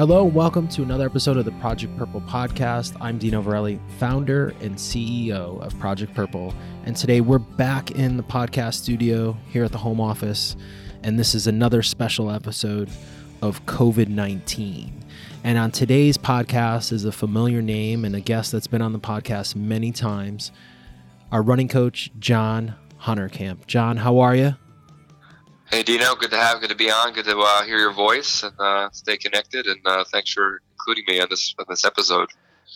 Hello, welcome to another episode of the Project Purple podcast. I'm Dino Verrelli, founder and CEO of Project Purple. And today we're back in the podcast studio here at the home office. And this is another special episode of COVID 19. And on today's podcast is a familiar name and a guest that's been on the podcast many times our running coach, John Honerkamp. John, how are you? Hey Dino, good to have, good to be on, good to uh, hear your voice and uh, stay connected. And uh, thanks for including me on this on this episode.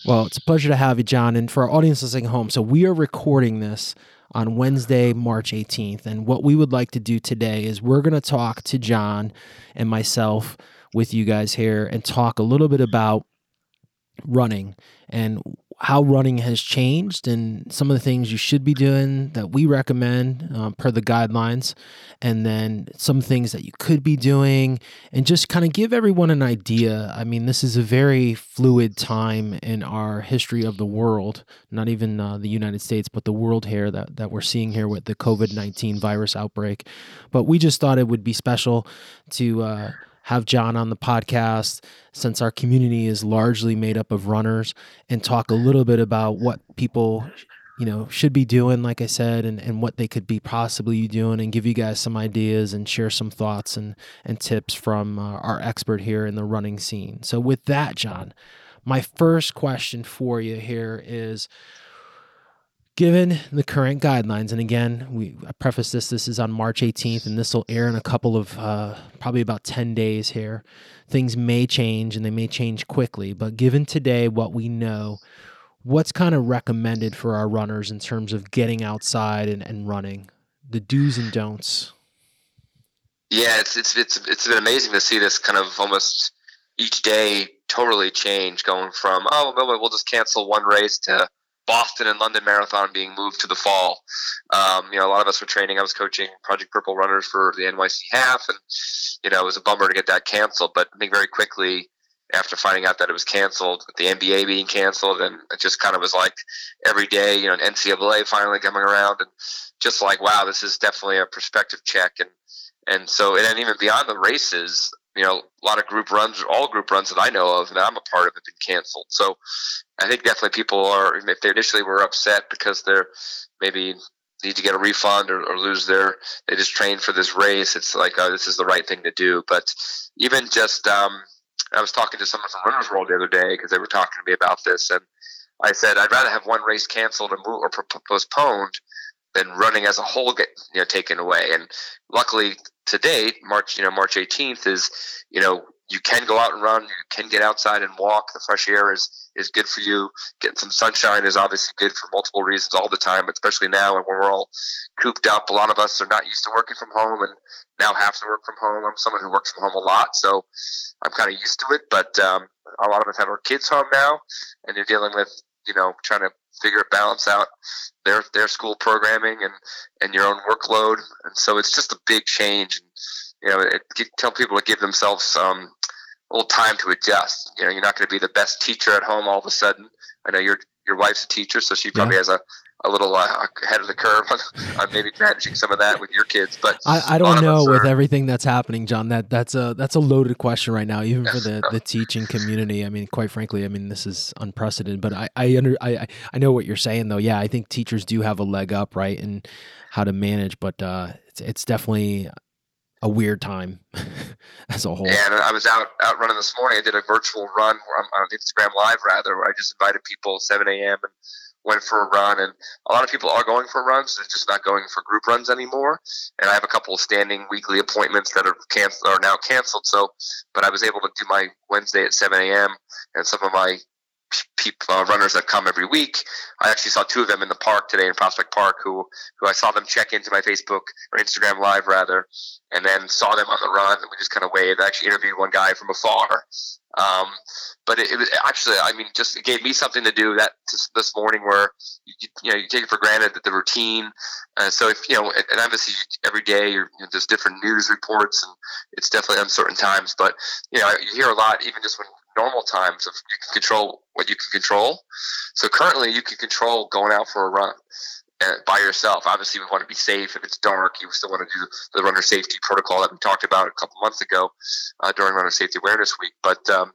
Well, it's a pleasure to have you, John. And for our audience listening home, so we are recording this on Wednesday, March 18th. And what we would like to do today is we're going to talk to John and myself with you guys here and talk a little bit about running and how running has changed and some of the things you should be doing that we recommend um, per the guidelines, and then some things that you could be doing, and just kind of give everyone an idea. I mean, this is a very fluid time in our history of the world, not even uh, the United States, but the world here that, that we're seeing here with the COVID 19 virus outbreak. But we just thought it would be special to. Uh, have John on the podcast since our community is largely made up of runners and talk a little bit about what people you know should be doing like i said and, and what they could be possibly doing and give you guys some ideas and share some thoughts and and tips from uh, our expert here in the running scene. So with that john my first question for you here is Given the current guidelines, and again, we I preface this. This is on March 18th, and this will air in a couple of uh, probably about 10 days here. Things may change, and they may change quickly. But given today what we know, what's kind of recommended for our runners in terms of getting outside and, and running? The do's and don'ts. Yeah, it's it's it's it's been amazing to see this kind of almost each day totally change, going from oh well, we'll just cancel one race to Boston and London Marathon being moved to the fall. Um, you know, a lot of us were training. I was coaching Project Purple runners for the NYC half, and you know, it was a bummer to get that canceled. But I think very quickly after finding out that it was canceled, the NBA being canceled, and it just kind of was like every day, you know, NCAA finally coming around, and just like, wow, this is definitely a perspective check, and and so it and even beyond the races, you know, a lot of group runs, all group runs that I know of that I'm a part of have been canceled. So I think definitely people are, if they initially were upset because they're maybe need to get a refund or, or lose their, they just trained for this race. It's like, oh, this is the right thing to do. But even just, um, I was talking to someone from Runner's World the other day because they were talking to me about this. And I said, I'd rather have one race canceled or, or postponed than running as a whole get you know taken away. And luckily, to date, March you know March 18th is you know you can go out and run, you can get outside and walk. The fresh air is is good for you. Getting some sunshine is obviously good for multiple reasons all the time, especially now when we're all cooped up. A lot of us are not used to working from home and now have to work from home. I'm someone who works from home a lot, so I'm kind of used to it. But um, a lot of us have our kids home now, and you're dealing with you know trying to figure it balance out their their school programming and and your own workload, and so it's just a big change. And you know, it, tell people to give themselves um, a little time to adjust. You know, you're not going to be the best teacher at home all of a sudden. I know your your wife's a teacher, so she probably yeah. has a a little uh, ahead of the curve on, on, maybe managing some of that with your kids. But I, I don't know with are, everything that's happening, John. That that's a that's a loaded question right now, even for the, the teaching community. I mean, quite frankly, I mean this is unprecedented. But I I under I I know what you're saying though. Yeah, I think teachers do have a leg up, right, in how to manage. But uh, it's it's definitely a weird time as a whole. Yeah, and I was out out running this morning. I did a virtual run on Instagram Live rather, where I just invited people 7 a.m. and went for a run, and a lot of people are going for runs. They're just not going for group runs anymore. And I have a couple of standing weekly appointments that are canceled are now canceled. So, but I was able to do my Wednesday at 7 a.m. and some of my people, uh, runners that come every week. I actually saw two of them in the park today in Prospect Park, who who I saw them check into my Facebook or Instagram live rather, and then saw them on the run. And we just kind of waved. I actually interviewed one guy from afar. Um, but it, it, was actually, I mean, just it gave me something to do that this morning where you, you know you take it for granted that the routine. Uh, so if you know, and obviously every day you know, there's different news reports, and it's definitely uncertain times. But you know, you hear a lot, even just when normal times, of you can control what you can control. So currently, you can control going out for a run uh, by yourself. Obviously, we want to be safe. If it's dark, you still want to do the runner safety protocol that we talked about a couple months ago uh, during Runner Safety Awareness Week. But um,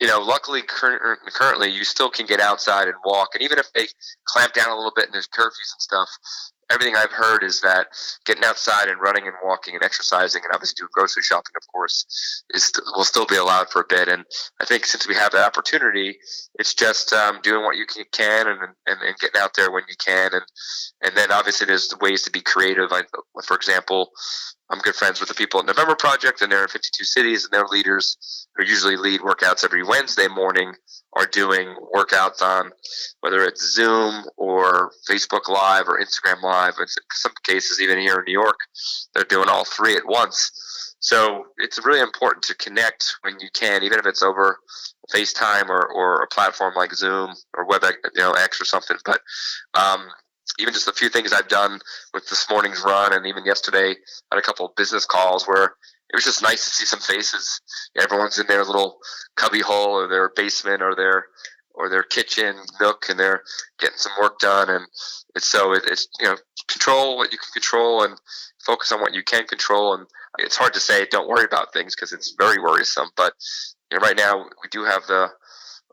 you know, luckily cur- currently you still can get outside and walk, and even if they clamp down a little bit and there's curfews and stuff, everything I've heard is that getting outside and running and walking and exercising and obviously doing grocery shopping, of course, is will still be allowed for a bit. And I think since we have that opportunity, it's just um, doing what you can and, and, and getting out there when you can. And and then obviously there's ways to be creative. I, for example, I'm good friends with the people at November Project, and they're in 52 cities, and their leaders who usually lead workouts every Wednesday morning are doing workouts on whether it's Zoom or Facebook Live or Instagram Live. In some cases, even here in New York, they're doing all three at once. So it's really important to connect when you can, even if it's over FaceTime or, or a platform like Zoom or WebEx, you know, X or something. But um, even just a few things I've done with this morning's run, and even yesterday, had a couple of business calls where it was just nice to see some faces. Everyone's in their little cubby hole or their basement or their or their kitchen nook, and they're getting some work done. And it's so it, it's you know control what you can control and focus on what you can control. And it's hard to say don't worry about things because it's very worrisome. But you know, right now we do have the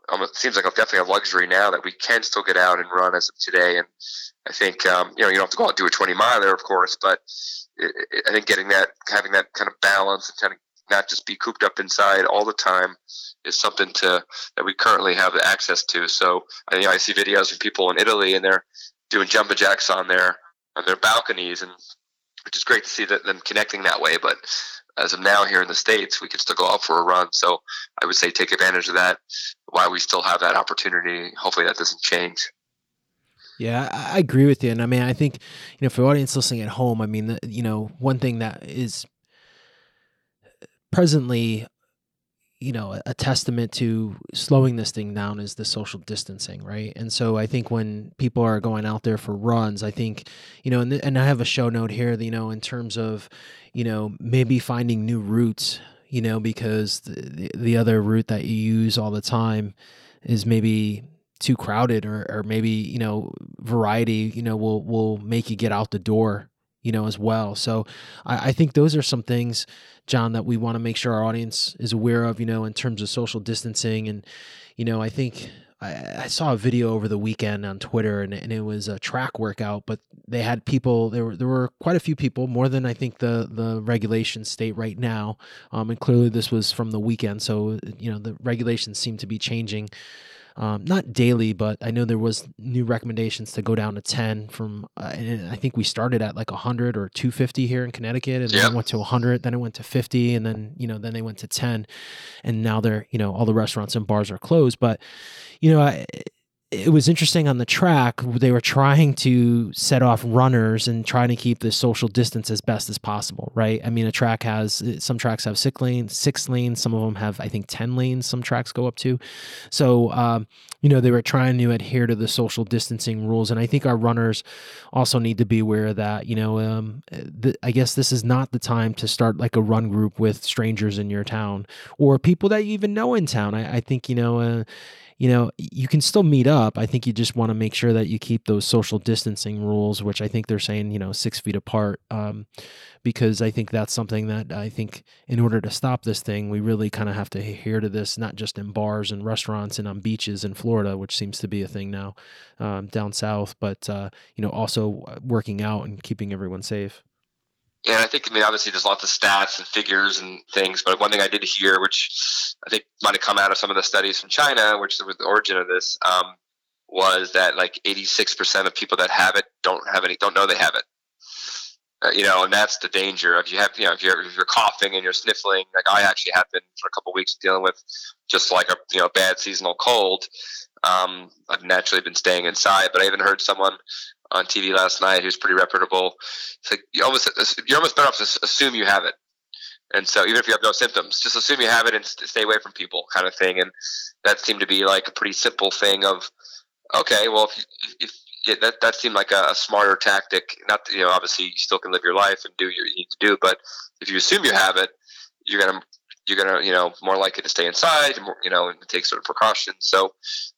um, it seems like definitely a luxury now that we can still get out and run as of today. And I think um, you know you don't have to go out and do a 20 miler, of course, but it, it, I think getting that having that kind of balance and kind of not just be cooped up inside all the time is something to that we currently have access to. So I, you know, I see videos of people in Italy and they're doing jumbo jacks on their on their balconies, and which is great to see that them connecting that way. But as of now here in the states, we can still go out for a run. So I would say take advantage of that while we still have that opportunity. Hopefully that doesn't change. Yeah, I agree with you, and I mean, I think you know, for audience listening at home, I mean, you know, one thing that is presently you know a testament to slowing this thing down is the social distancing right? And so i think when people are going out there for runs i think you know and, and i have a show note here you know in terms of you know maybe finding new routes you know because the, the other route that you use all the time is maybe too crowded or, or maybe you know variety you know will will make you get out the door you know as well so I, I think those are some things John, that we want to make sure our audience is aware of, you know, in terms of social distancing. And, you know, I think I, I saw a video over the weekend on Twitter and, and, it was a track workout, but they had people, there were, there were quite a few people, more than I think the, the regulations state right now. Um, and clearly this was from the weekend. So, you know, the regulations seem to be changing um, not daily, but I know there was new recommendations to go down to 10 from, uh, and I think we started at like 100 or 250 here in Connecticut, and then it went to 100, then it went to 50, and then, you know, then they went to 10, and now they're, you know, all the restaurants and bars are closed. But, you know, I, it was interesting on the track. They were trying to set off runners and trying to keep the social distance as best as possible, right? I mean, a track has some tracks have six lanes, six lanes. Some of them have, I think, ten lanes. Some tracks go up to. So, um, you know, they were trying to adhere to the social distancing rules, and I think our runners also need to be aware of that. You know, um, the, I guess this is not the time to start like a run group with strangers in your town or people that you even know in town. I, I think you know. Uh, you know, you can still meet up. I think you just want to make sure that you keep those social distancing rules, which I think they're saying, you know, six feet apart. Um, because I think that's something that I think in order to stop this thing, we really kind of have to adhere to this, not just in bars and restaurants and on beaches in Florida, which seems to be a thing now um, down south, but, uh, you know, also uh, working out and keeping everyone safe. Yeah, I think I mean obviously there's lots of stats and figures and things, but one thing I did hear, which I think might have come out of some of the studies from China, which was the origin of this, um, was that like 86% of people that have it don't have any, don't know they have it. Uh, you know, and that's the danger. If you have, you know, if you're if you're coughing and you're sniffling, like I actually have been for a couple weeks dealing with just like a you know bad seasonal cold. Um, I've naturally been staying inside, but I even heard someone on TV last night who's pretty reputable. It's like you almost you're almost better off to assume you have it. And so even if you have no symptoms, just assume you have it and stay away from people, kind of thing. And that seemed to be like a pretty simple thing of, okay, well, if, if yeah, that that seemed like a, a, smarter tactic. Not you know, obviously you still can live your life and do what you need to do, but if you assume you have it, you're gonna you're gonna you know more likely to stay inside, you know, and take sort of precautions. So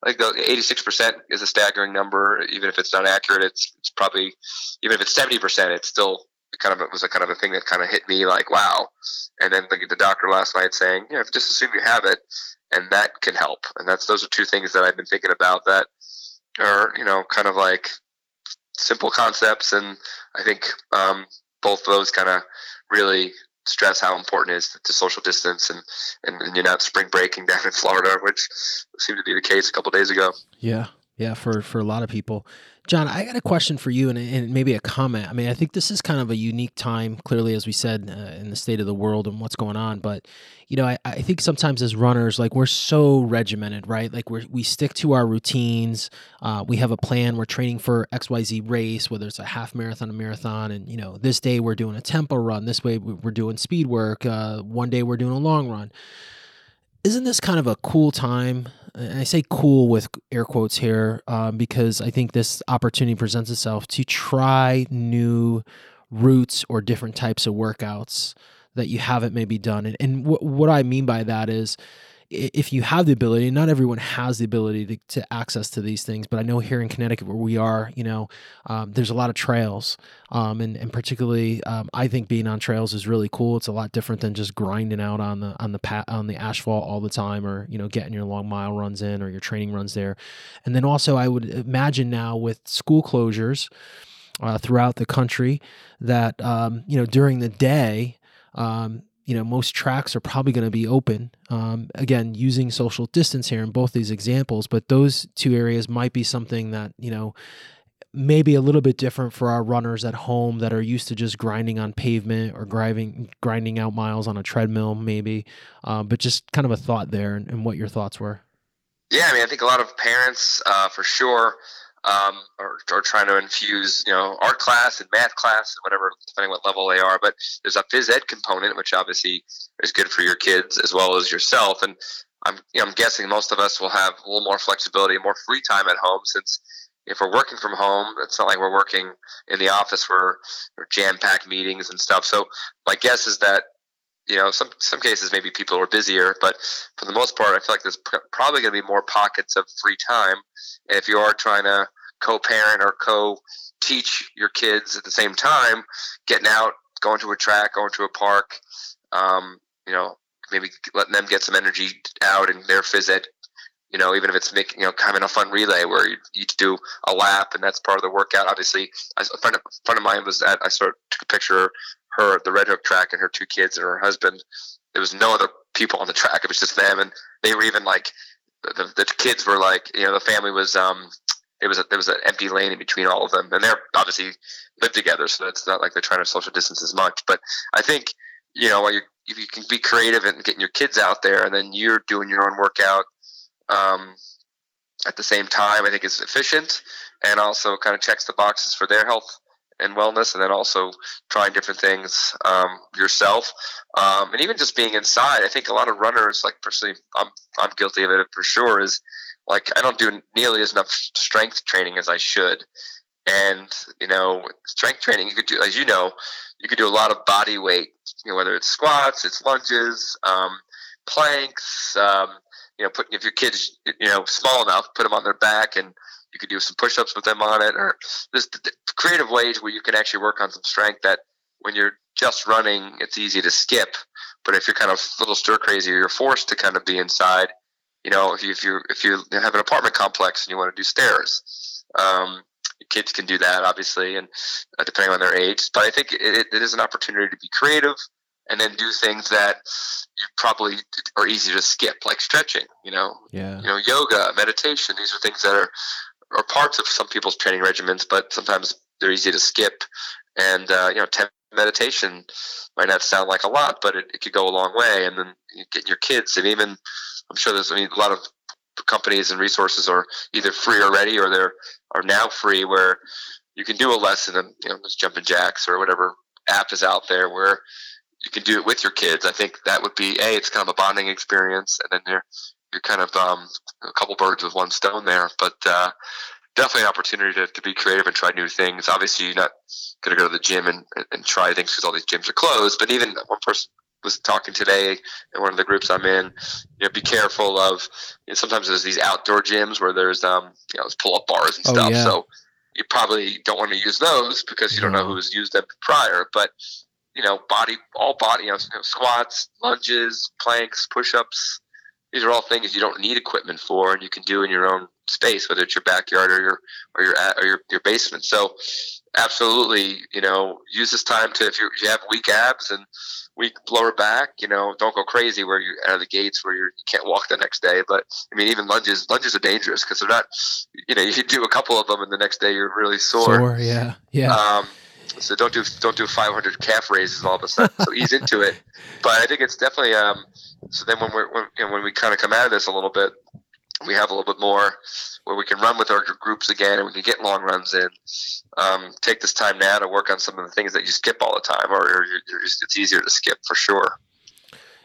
think the 86% is a staggering number. Even if it's not accurate, it's it's probably even if it's 70%, it's still kind of it was a kind of a thing that kind of hit me like wow. And then the, the doctor last night saying, you know, just assume you have it, and that can help. And that's those are two things that I've been thinking about that are you know kind of like simple concepts, and I think um, both those kind of really stress how important it is to social distance and, and, and, you're not spring breaking down in Florida, which seemed to be the case a couple days ago. Yeah. Yeah. For, for a lot of people. John, I got a question for you and, and, maybe a comment. I mean, I think this is kind of a unique time, clearly, as we said, uh, in the state of the world and what's going on. But, you know, I, I think sometimes as runners, like we're so regimented, right? Like we're, we stick to our routines. Uh, we have a plan. We're training for XYZ race, whether it's a half marathon, a marathon. And, you know, this day we're doing a tempo run. This way we're doing speed work. Uh, one day we're doing a long run isn't this kind of a cool time? And I say cool with air quotes here um, because I think this opportunity presents itself to try new routes or different types of workouts that you haven't maybe done. And, and w- what I mean by that is, if you have the ability, not everyone has the ability to, to access to these things, but I know here in Connecticut where we are, you know, um, there's a lot of trails, um, and and particularly um, I think being on trails is really cool. It's a lot different than just grinding out on the on the pat on the asphalt all the time, or you know, getting your long mile runs in or your training runs there. And then also, I would imagine now with school closures uh, throughout the country that um, you know during the day. Um, you know most tracks are probably going to be open. Um, again using social distance here in both these examples but those two areas might be something that you know maybe a little bit different for our runners at home that are used to just grinding on pavement or grinding grinding out miles on a treadmill maybe. Uh, but just kind of a thought there and, and, what your thoughts were. Yeah i mean i think a lot of parents uh, for sure um, or, or trying to infuse, you know, art class and math class, and whatever, depending what level they are. But there's a phys ed component, which obviously is good for your kids as well as yourself. And I'm, you know, I'm guessing most of us will have a little more flexibility, more free time at home since if we're working from home, it's not like we're working in the office where we're jam-packed meetings and stuff. So my guess is that you know, some some cases maybe people are busier, but for the most part, I feel like there's probably going to be more pockets of free time. And if you are trying to co-parent or co-teach your kids at the same time, getting out, going to a track, going to a park, um, you know, maybe letting them get some energy out in their phys ed. You know, even if it's making you know kind of a fun relay where you each do a lap and that's part of the workout. Obviously, a friend of, a friend of mine was at. I sort of took a picture her the Red Hook track and her two kids and her husband. There was no other people on the track. It was just them, and they were even like the, the kids were like you know the family was um it was a, there was an empty lane in between all of them, and they're obviously live together, so it's not like they're trying to social distance as much. But I think you know you if you can be creative and getting your kids out there, and then you're doing your own workout um, at the same time, I think is efficient and also kind of checks the boxes for their health and wellness, and then also trying different things um, yourself, um, and even just being inside. I think a lot of runners, like personally, I'm I'm guilty of it for sure. Is like I don't do nearly as much strength training as I should, and you know, strength training you could do, as you know, you could do a lot of body weight. You know, whether it's squats, it's lunges, um, planks. Um, you know, putting if your kids, you know, small enough, put them on their back and you could do some push-ups with them on it, or just creative ways where you can actually work on some strength that when you're just running, it's easy to skip. But if you're kind of a little stir crazy, or you're forced to kind of be inside. You know, if you if you if you have an apartment complex and you want to do stairs, um, kids can do that obviously, and uh, depending on their age. But I think it, it is an opportunity to be creative and then do things that you probably are easy to skip, like stretching. You know, yeah, you know, yoga, meditation. These are things that are are parts of some people's training regimens, but sometimes they're easy to skip. And uh, you know, 10 meditation might not sound like a lot, but it, it could go a long way. And then you get your kids, and even I'm sure there's I mean a lot of companies and resources are either free already or they're are now free where you can do a lesson and you know just jumping jacks or whatever app is out there where you can do it with your kids. I think that would be a it's kind of a bonding experience, and then you're you're kind of um, a couple birds with one stone there. But uh, definitely an opportunity to, to be creative and try new things. Obviously, you're not going to go to the gym and, and try things because all these gyms are closed. But even one person was talking today in one of the groups I'm in. You know, be careful of. You know, sometimes there's these outdoor gyms where there's um, you know, pull up bars and Oh, stuff. yeah. So you probably don't want to use those because you don't know who's used them prior. But you know, body, all body, you know, squats, lunges, planks, push-ups. These are all things you don't need equipment for, and you can do in your own space, whether it's your backyard or your or your or your, your basement. So, absolutely, you know, use this time to if, you if you have weak abs and weak lower back, you know, don't go crazy where you're out of the gates where you're, you can't walk the next day. But I mean, even lunges, lunges are dangerous because they're not, you know, you do a couple of them and the next day you're really sore. Sore, yeah, yeah. Um, so don't do don't do 500 calf raises all of a sudden. So ease into it. But I think it's definitely um. So then when we're when, you know, when we kind of come out of this a little bit, we have a little bit more where we can run with our groups again and we can get long runs in. Um, take this time now to work on some of the things that you skip all the time, or, you're, you're just, it's easier to skip for sure.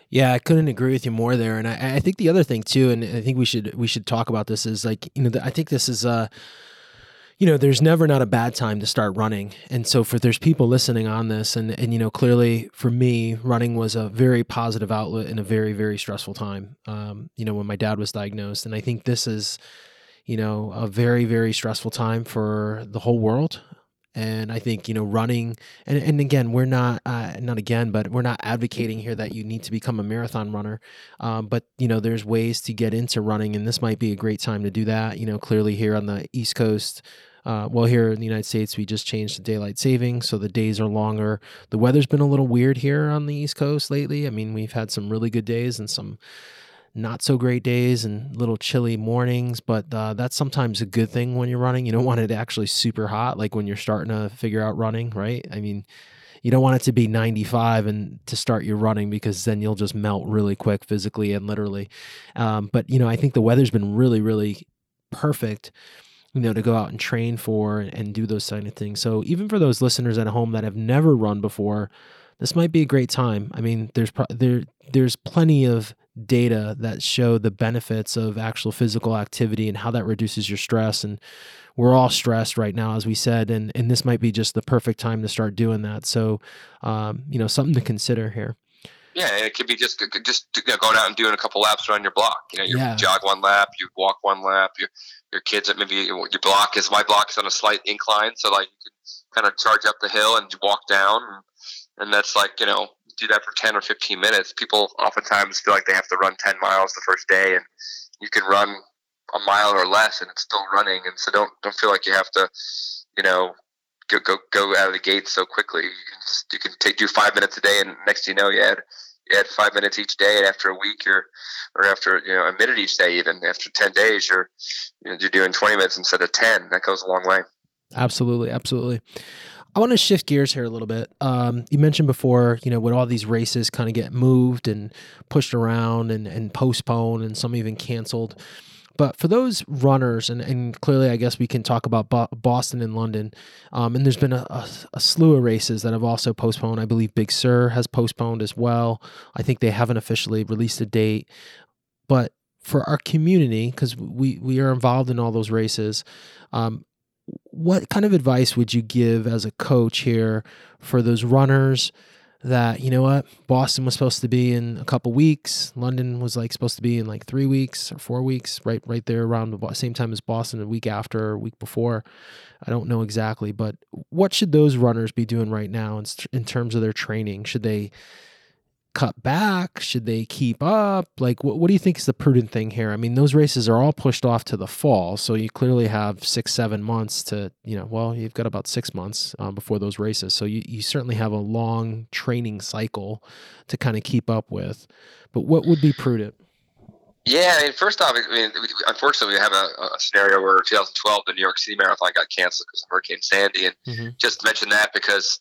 Yeah, I couldn't agree with you more there, and I, I think the other thing too, and I think we should we should talk about this is like you know the, I think this is uh you know there's never not a bad time to start running, and so for there's people listening on this, and and you know clearly for me running was a very positive outlet in a very very stressful time. Um, you know when my dad was diagnosed, and I think this is you know a very very stressful time for the whole world. And I think you know running, and, and again, we're not uh, not again, but we're not advocating here that you need to become a marathon runner. Um, but you know, there's ways to get into running, and this might be a great time to do that. You know, clearly here on the East Coast, uh, well, here in the United States, we just changed the daylight saving, so the days are longer. The weather's been a little weird here on the East Coast lately. I mean, we've had some really good days and some not so great days and little chilly mornings, but uh, that's sometimes a good thing when you're running. You don't want it actually super hot, like when you're starting to figure out running, right? I mean, you don't want it to be 95 and to start your running because then you'll just melt really quick physically and literally. Um, but, you know, I think the weather's been really, really perfect you know, to go out and train for and do those kind of things. So even for those listeners at home that have never run before, this might be a great time. I mean, there's pro- there there's plenty of data that show the benefits of actual physical activity and how that reduces your stress and we're all stressed right now as we said and and this might be just the perfect time to start doing that so um, you know something to consider here Yeah, it could be just just you know, going out and doing a couple laps around your block. You know, you Yeah. jog one lap, you walk one lap. Your your kids that maybe your block is my block is on a slight incline, so like you can kind of charge up the hill and walk down, and, that's like you know do that for ten or fifteen minutes. People oftentimes feel like they have to run ten miles the first day, and you can run a mile or less, and it's still running. And so don't don't feel like you have to, you know, go go go out of the gate so quickly. You can just, you can take do five minutes a day, and next you know, you had had five minutes each day, and after a week, you're or after you know a minute each day, even after ten days, you're you know, you're doing twenty minutes instead of ten. That goes a long way. Absolutely, absolutely. I want to shift gears here a little bit. Um, you mentioned before, you know, when all these races kind of get moved and pushed around and, and postponed and some even canceled. But for those runners, and, and clearly, I guess we can talk about Bo- Boston and London. Um, and there's been a, a, a slew of races that have also postponed. I believe Big Sur has postponed as well. I think they haven't officially released a date. But for our community, because we, we are involved in all those races, um, what kind of advice would you give as a coach here for those runners that you know what boston was supposed to be in a couple weeks. London was like supposed to be in like three weeks or four weeks right right there around the same time as boston a week after a week before. I don't know exactly but what should those runners be doing right now in, in terms of their training? Should they cut back? Should they keep up? Like, what, what do you think is the prudent thing here? I mean, those races are all pushed off to the fall, so you clearly have six, seven months to, you know, well, you've got about six months um, before those races, so you, you certainly have a long training cycle to kind of keep up with. But what would be prudent? Yeah, I mean, first off, I mean, unfortunately, we have a, a scenario where 2012 the New York City Marathon got canceled because of Hurricane Sandy, and Mhm. just mention that because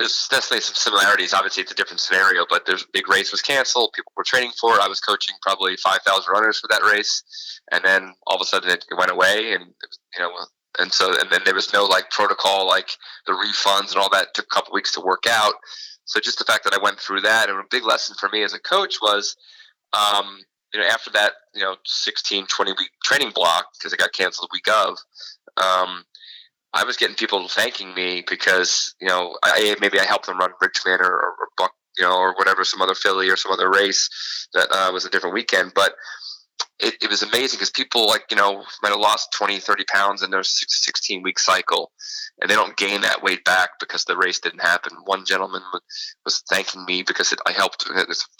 there's definitely some similarities. Obviously, it's a different scenario, but there's a big race was canceled. People were training for it. I was coaching probably 5,000 runners for that race, and then all of a sudden it went away, and you know, and so and then there was no like protocol, like the refunds and all that took a couple weeks to work out. So just the fact that I went through that, and a big lesson for me as a coach was, um, you know, after that, you know, 16, 20 week training block because it got canceled the week of. Um, I was getting people thanking me because you know I maybe I helped them run Richmond or, or Buck you know, or whatever, some other Philly or some other race that uh, was a different weekend. But it, it was amazing because people like you know might have lost 20 30 pounds in their 16 week cycle and they don't gain that weight back because the race didn't happen one gentleman was thanking me because it, i helped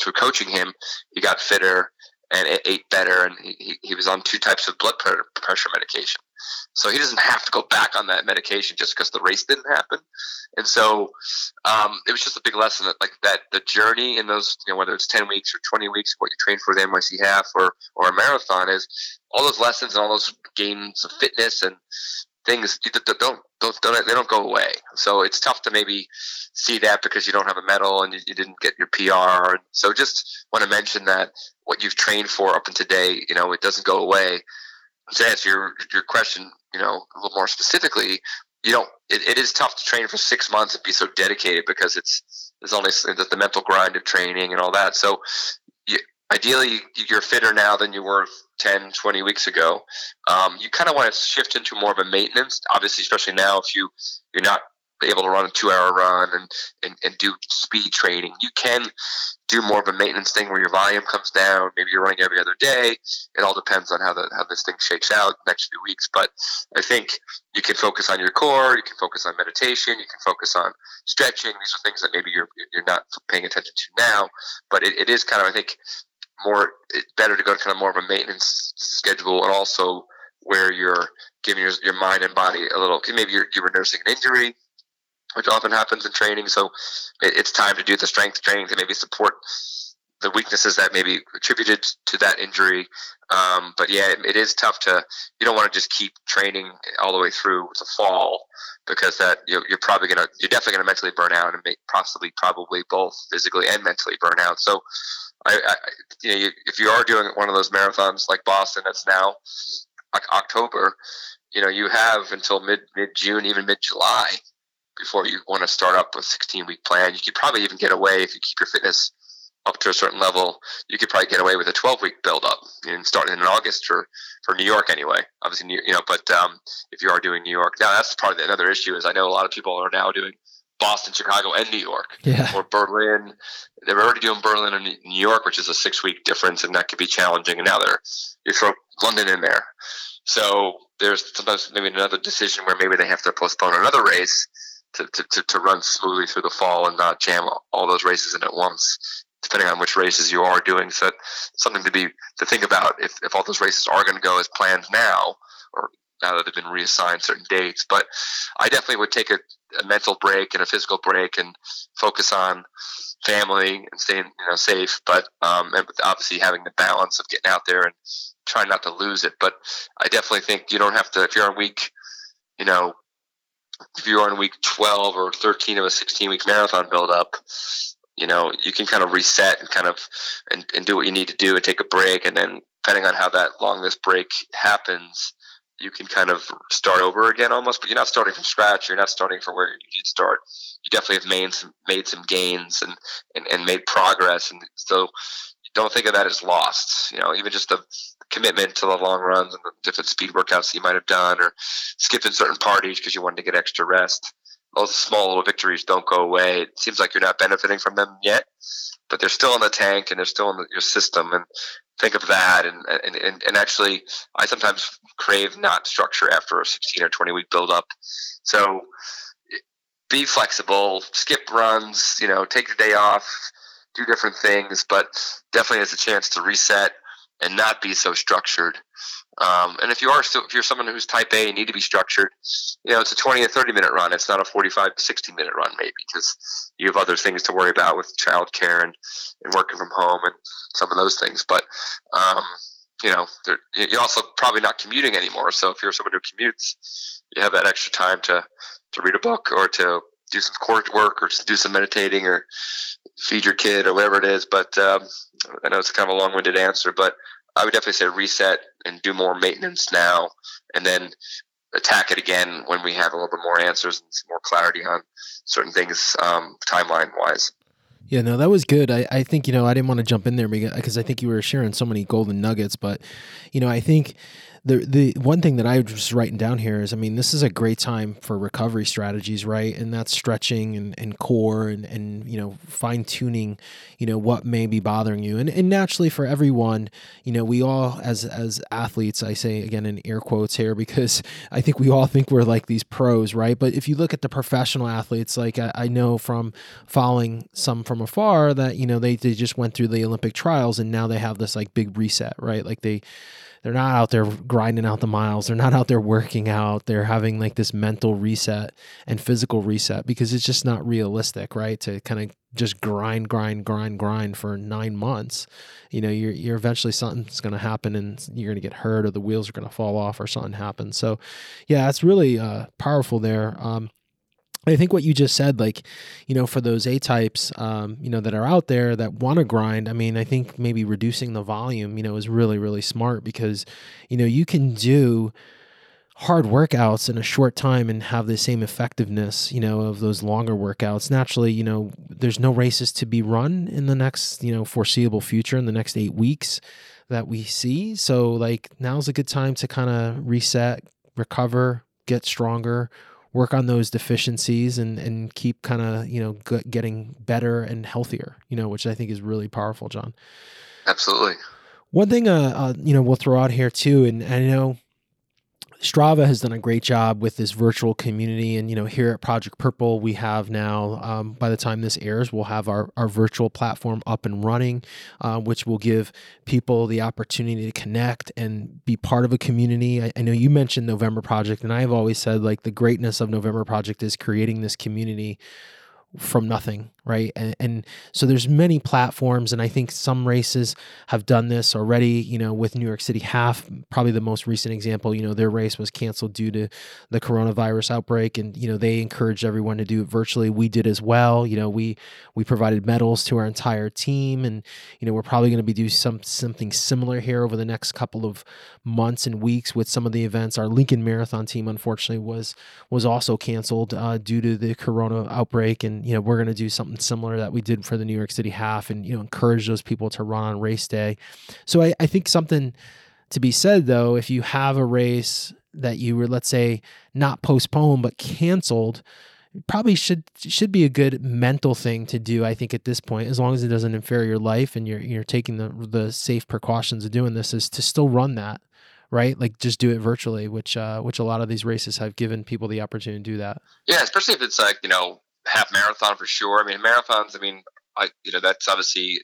through coaching him he got fitter and ate better and he, he was on two types of blood pressure medication so he doesn't have to go back on that medication just because the race didn't happen. And so um, it was just a big lesson that like that the journey in those you know whether it's ten weeks or twenty weeks what you train for the NYC half or or a marathon is all those lessons and all those gains of fitness and things don't, don't don't they don't go away. So it's tough to maybe see that because you don't have a medal and you, you didn't get your PR. So just want to mention that what you've trained for up until today, you know, it doesn't go away to answer your your question, you know, a little more specifically, you know, it, it is tough to train for six months and be so dedicated because it's there's only the, the mental grind of training and all that. So, you, ideally, you're fitter now than you were 10, 20 weeks ago. Um, you kind of want to shift into more of a maintenance. Obviously, especially now, if you you're not able to run a two hour run and, and, and do speed training. You can do more of a maintenance thing where your volume comes down. Maybe you're running every other day. It all depends on how the how this thing shakes out next few weeks. But I think you can focus on your core. You can focus on meditation. You can focus on stretching. These are things that maybe you're you're not paying attention to now. But it, it is kind of I think more better to go to kind of more of a maintenance schedule and also where you're giving your, your mind and body a little maybe you're, you were nursing an injury which often happens in training. So it, it's time to do the strength training to maybe support the weaknesses that maybe attributed to that injury. Um, but yeah, it, it is tough to. You don't want to just keep training all the way through the fall because that you're, you're probably gonna you're definitely gonna mentally burn out and make possibly probably both physically and mentally burn out. So. I, I you know, if you are doing one of those marathons like Boston, that's now October. You know, you have until mid mid June, even mid July before you want to start up a 16 week plan. You could probably even get away if you keep your fitness up to a certain level. You could probably get away with a 12 week build up and starting in August for, for New York anyway. Obviously, you know, but um, if you are doing New York, now that's part of the, another issue is I know a lot of people are now doing Boston, Chicago, and New York, yeah. or Berlin. They're already doing Berlin and New York, which is a six week difference, and that could be challenging. And now they're you throw London in there, so there's sometimes maybe another decision where maybe they have to postpone another race to, to, to, run smoothly through the fall and not jam all those races in at once, depending on which races you are doing. So something to be to think about if, if all those races are going to go as planned now, or now that they've been reassigned certain dates. But I definitely would take a, a mental break and a physical break and focus on family and staying you know safe. But um, and obviously having the balance of getting out there and trying not to lose it. But I definitely think you don't have to if you're on week, you know, if you're on week 12 or 13 of a 16 week marathon build up, you know, you can kind of reset and kind of and, and do what you need to do and take a break. And then depending on how that long this break happens, you can kind of start over again almost, but you're not starting from scratch. You're not starting from where you did start. You definitely have made some, made some gains and, and, and made progress. And so don't think of that as lost. You know, even just the commitment to the long runs and the different speed workouts you might have done, or skipping certain parties because you wanted to get extra rest. Those small little victories don't go away. It seems like you're not benefiting from them yet, but they're still in the tank and they're still in the, your system. And think of that. And, and, and, and actually, I sometimes crave not structure after a 16 or 20 week build up. So be flexible, skip runs, you know, take the day off, do different things, but definitely has a chance to reset and not be so structured. Um, and if you are still, if you're someone who's type A and need to be structured, you know, it's a 20 or 30 minute run. It's not a 45 to 60 minute run, maybe, because you have other things to worry about with childcare and, and working from home and some of those things. But, um, you know, you're also probably not commuting anymore. So if you're someone who commutes, you have that extra time to, to read a book or to do some court work or do some meditating or feed your kid or whatever it is. But um, I know it's kind of a long winded answer, but I would definitely say reset and do more maintenance now and then attack it again when we have a little bit more answers and some more clarity on certain things um, timeline wise. Yeah, no, that was good. I, I think, you know, I didn't want to jump in there because I think you were sharing so many golden nuggets, but, you know, I think the the one thing that I was writing down here is, I mean, this is a great time for recovery strategies, right? And that's stretching and, and core and, and you know fine tuning, you know what may be bothering you, and and naturally for everyone, you know, we all as as athletes, I say again in air quotes here because I think we all think we're like these pros, right? But if you look at the professional athletes, like I, I know from following some from afar that you know they they just went through the Olympic trials and now they have this like big reset, right? Like they they're not out there grinding out the miles. They're not out there working out. They're having like this mental reset and physical reset because it's just not realistic, right? To kind of just grind, grind, grind, grind for nine months. You know, you're you're eventually something's going to happen and you're going to get hurt or the wheels are going to fall off or something happens. So, yeah, it's really uh, powerful there. Um, I think what you just said, like, you know, for those A types, um, you know, that are out there that want to grind, I mean, I think maybe reducing the volume, you know, is really, really smart because, you know, you can do hard workouts in a short time and have the same effectiveness, you know, of those longer workouts. Naturally, you know, there's no races to be run in the next, you know, foreseeable future in the next eight weeks that we see. So, like, now's a good time to kind of reset, recover, get stronger work on those deficiencies and and keep kind of you know g- getting better and healthier you know which i think is really powerful john. Absolutely. One thing uh, uh you know we'll throw out here too and i know Strava has done a great job with this virtual community. And, you know, here at Project Purple, we have now, um, by the time this airs, we'll have our, our virtual platform up and running, uh, which will give people the opportunity to connect and be part of a community. I, I know you mentioned November Project, and I've always said, like, the greatness of November Project is creating this community from nothing right? And, and, so there's many platforms and i think some races have done this already you know with new york city half. Probably the most recent example you know their race was canceled due to the coronavirus outbreak and you know they encouraged everyone to do it virtually. We did as well. You know we we provided medals to our entire team and you know we're probably going to be doing some something similar here over the next couple of months and weeks with some of the events. Our lincoln marathon team unfortunately was was also canceled uh, due to the corona outbreak and you know we're going to do something similar that we did for the New York City half and you know encourage those people to run on race day. So I, I think something to be said though, if you have a race that you were let's say not postponed but canceled, probably should should be a good mental thing to do i think at this point as long as it doesn't interfere your life and you're you're taking the the safe precautions of doing this is to still run that right like just do it virtually which uh which a lot of these races have given people the opportunity to do that yeah especially if it's like you know half marathon for sure. I mean, marathons. I mean, I you know that's obviously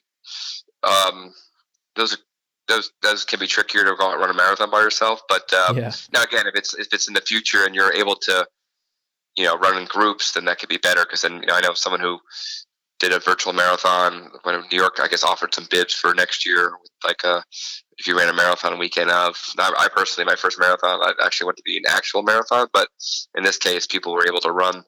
um, those are those those can be trickier to go out and run a marathon by yourself. But um, yeah. now again, if it's if it's in the future and you're able to, you know, run in groups, then that could be better. Because then you know, I know someone who did a virtual marathon when New York, I guess, offered some bibs for next year with like a if you ran a marathon weekend of. I personally, my first marathon, I actually went to be an actual marathon, but in this case, people were able to run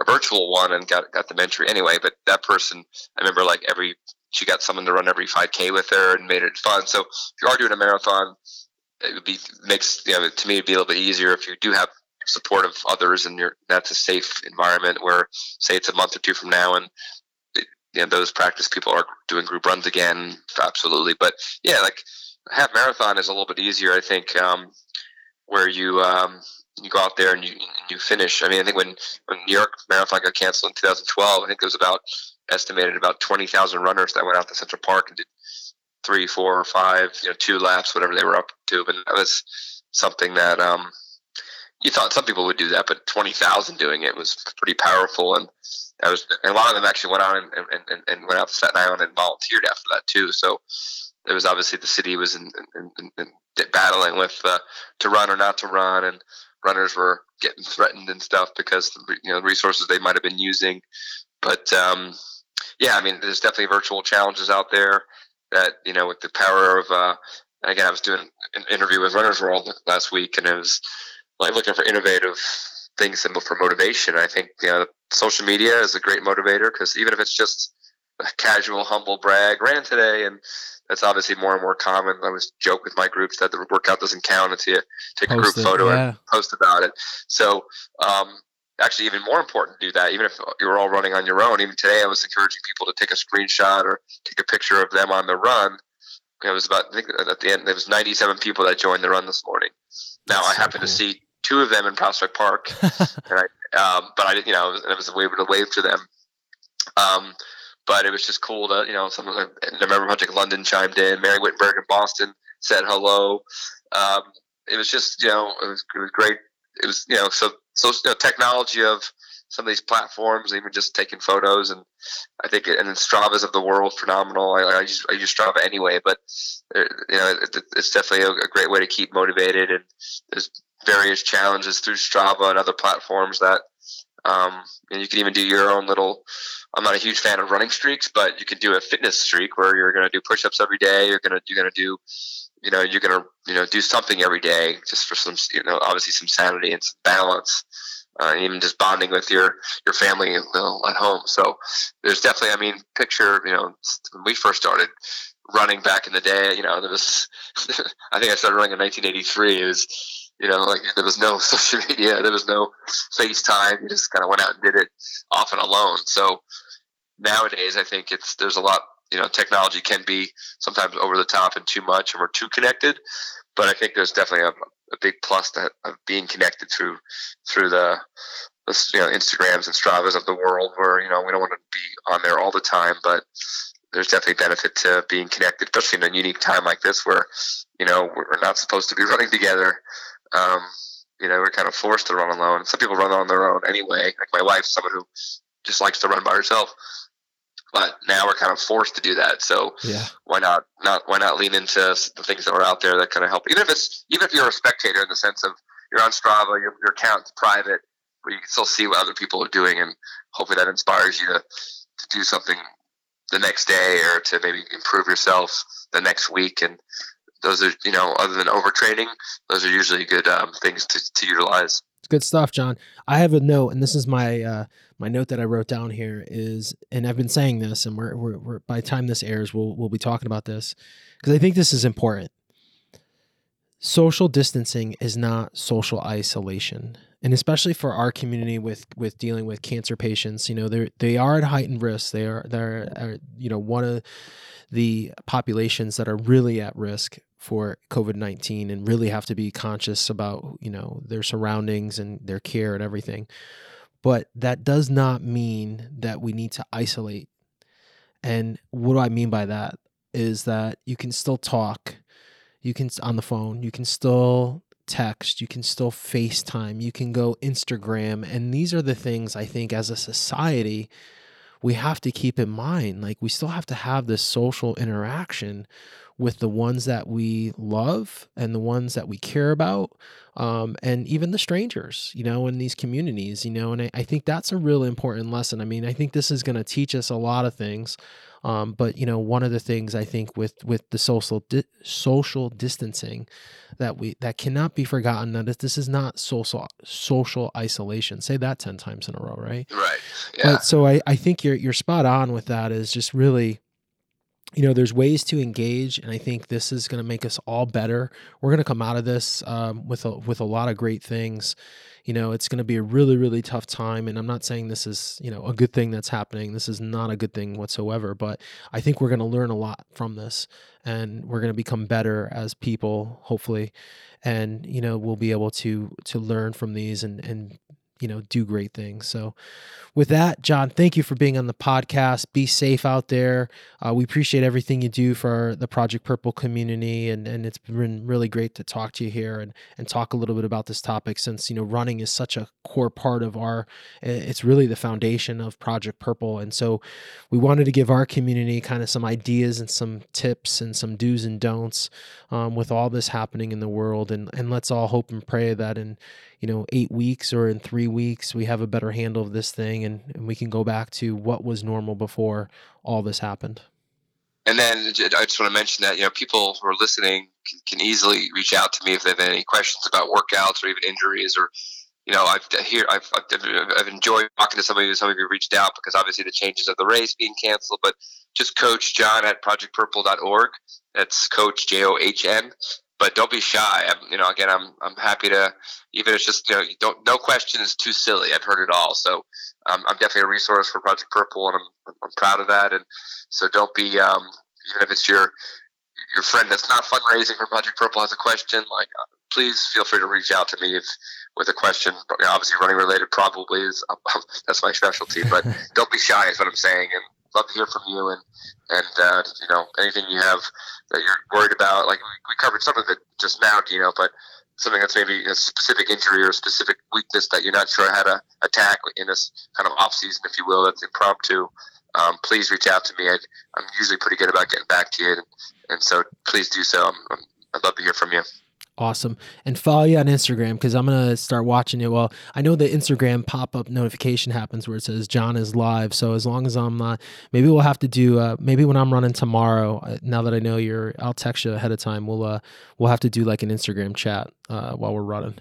a virtual one and got got the entry anyway. But that person, I remember like every she got someone to run every 5K with her and made it fun. So if you are doing a marathon, it would be makes you know to me it'd be a little bit easier if you do have support of others and you're that's a safe environment where say it's a month or two from now and you know those practice people are doing group runs again absolutely but yeah like half marathon is a little bit easier i think um, where you um, you go out there and you you finish. I mean i think when when new york marathon got canceled in 2012 i think there was about estimated about 20000 runners that went out to central park and did three four or five you know two laps whatever they were up to. But that was something that um, you thought some people would do that but 20000 doing it was pretty powerful. And I was, and a lot of them actually went out and, and, and went out to Staten Island and volunteered after that too. So there was obviously the city was in, in, in, in battling with uh, to run or not to run, and runners were getting threatened and stuff because you know the resources they might have been using. But um, yeah, I mean, there's definitely virtual challenges out there that you know with the power of. Uh, again, I was doing an interview with Runners World last week, and it was like looking for innovative things and for motivation. I think you know social media is a great motivator because even if it's just a casual, humble brag, ran today, and that's obviously more and more common. I always joke with my groups that the workout doesn't count until you take post a group it, photo yeah. and post about it. So, um, actually, even more important to do that. Even if you're all running on your own, even today, I was encouraging people to take a screenshot or take a picture of them on the run it was about I think at the end there was 97 people that joined the run this morning. Now That's I so happened cool. to see two of them in Prospect Park, and I, um, but I didn't, you know, I was able to wave to them. Um, but it was just cool to, you know, some of the, I remember Project London chimed in, Mary Wittenberg in Boston said hello. Um, it was just, you know, it was, it was great. It was, you know, so, so, you know, technology of some of these platforms, even just taking photos. And I think, and then Strava's of the world, phenomenal. I, I use, I use Strava anyway, but, uh, you know, it, it's definitely a, a great way to keep motivated. And there's various challenges through Strava and other platforms that, um, and you can even do your own little. I'm not a huge fan of running streaks, but you can do a fitness streak where you're going to do push-ups every day. You're going to you're going to do, you know, you're going to you know do something every day just for some you know obviously some sanity and some balance. Uh, even just bonding with your your family you know, at home. So there's definitely, I mean, picture you know when we first started running back in the day. You know, there was I think I started running in 1983. It was you know, like there was no social media, there was no FaceTime. You just kind of went out and did it often alone. So nowadays, I think it's there's a lot. You know, technology can be sometimes over the top and too much, and we're too connected. But I think there's definitely a, a big plus that of being connected through through the, the you know Instagrams and Stravas of the world, where you know we don't want to be on there all the time, but there's definitely benefit to being connected, especially in a unique time like this where, you know, we're not supposed to be running together um, you know, we're kind of forced to run alone. Some people run on their own anyway. Like my wife's someone who just likes to run by herself. But now we're kind of forced to do that. So yeah. why not not why not lean into the things that are out there that kind of help? Even if it's even if you're a spectator in the sense of you're on Strava, your, your account's private, but you can still see what other people are doing, and hopefully that inspires you to, to do something the next day or to maybe improve yourself the next week. And those are you know other than overtraining those are usually good um, things to, to utilize. It's good stuff john. I have a note and this is my uh, my note that i wrote down here is and i've been saying this and we're, we're, we're by time this airs we'll, we'll be talking about this because i think this is important. Social distancing is not social isolation and especially for our community with with dealing with cancer patients you know they they are at heightened risk they are they're are, you know one of the populations that are really at risk for COVID-19 and really have to be conscious about, you know, their surroundings and their care and everything. But that does not mean that we need to isolate. And what do I mean by that is that you can still talk, you can on the phone, you can still text, you can still FaceTime, you can go Instagram, and these are the things I think as a society we have to keep in mind like we still have to have this social interaction with the ones that we love and the ones that we care about um, and even the strangers you know in these communities you know and I, I think that's a real important lesson. I mean i think this is going to teach us a lot of things um, but you know one of the things i think with with the social di- social distancing that we that cannot be forgotten that this is not social social isolation. Say that 10 times in a row right? Right. Yeah. But, so I, I think you're you're spot on with that is just really you know there's ways to engage and i think this is going to make us all better. We're going to come out of this um, with a with a lot of great things you know it's going to be a really really tough time and i'm not saying this is you know a good thing that's happening this is not a good thing whatsoever but i think we're going to learn a lot from this and we're going to become better as people hopefully and you know we'll be able to to learn from these and and you know do great things. So with that john thank you for being on the podcast. Be safe out there. Uh, we appreciate everything you do for the project purple community and and it's been really great to talk to you here and and talk a little bit about this topic since you know running is such a core part of our it's really the foundation of project purple. And so we wanted to give our community kind of some ideas and some tips and some do's and don'ts um, with all this happening in the world. And and let's all hope and pray that in you know, eight weeks or in three weeks, we have a better handle of this thing and, and we can go back to what was normal before all this happened. And then I just want to mention that, you know, people who are listening can, can easily reach out to me if they have any questions about workouts or even injuries or, you know, I've here I've, I've enjoyed talking to somebody. Some of you reached out because obviously the changes of the race being canceled. But just Coach John at projectpurple.org. That's Coach J O H N but don't be shy. I'm, you know, again, I'm, I'm happy to, even if it's just, you know, don't, no question is too silly. I've heard it all. So um, I'm definitely a resource for Project Purple and I'm, I'm proud of that. And so don't be, um, even if it's your, your friend that's not fundraising for Project Purple has a question, like uh, please feel free to reach out to me if with a question. Obviously, running related probably is that's my specialty, but don't be shy is what I'm saying, and love to hear from you and and uh, you know anything you have that you're worried about. Like we covered some of it just now, you know, but something that's maybe a specific injury or a specific weakness that you're not sure how to attack in this kind of off season, if you will, that's impromptu. Um, please reach out to me. I, am usually pretty good about getting back to you, and, and so please do so. I'm, I'm, I'd love to hear from you. Awesome. And follow you on Instagram because I'm to start watching it. Well, I know the Instagram pop up notification happens where it says John is live. So as long as I'm not, maybe we'll have to do, uh, maybe when I'm running tomorrow, uh, now that I know you're, I'll text you ahead of time. We'll, uh, we'll have to do like an Instagram chat uh, while we're running.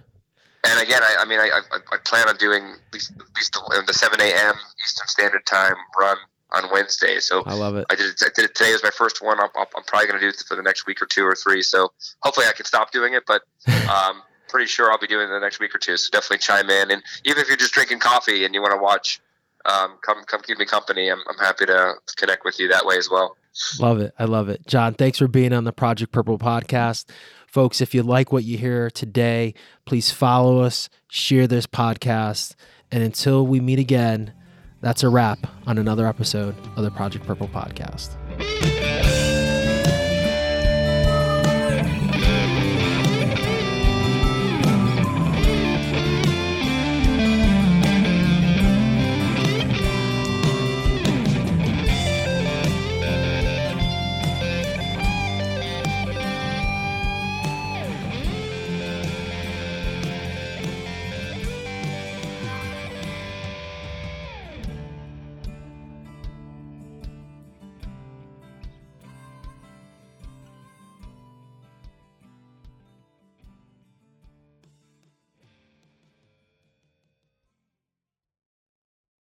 And again, I, I mean, I, I, I, plan on doing at least, at least the, the 7 a.m. Eastern Standard Time run on Wednesday. So I love it. I did it, I did it today as my first one. I'm, I'm probably going to do it for the next week or two or three. So hopefully I can stop doing it, but um, pretty sure I'll be doing it the next week or two. So definitely chime in. And even if you're just drinking coffee and you want to watch, um, come come keep me company. I'm, I'm happy to connect with you that way as well. Love it. I love it. John, thanks for being on the Project Purple podcast. Folks, if you like what you hear today, please follow us, share this podcast, and until we meet again, that's a wrap on another episode of the Project Purple podcast.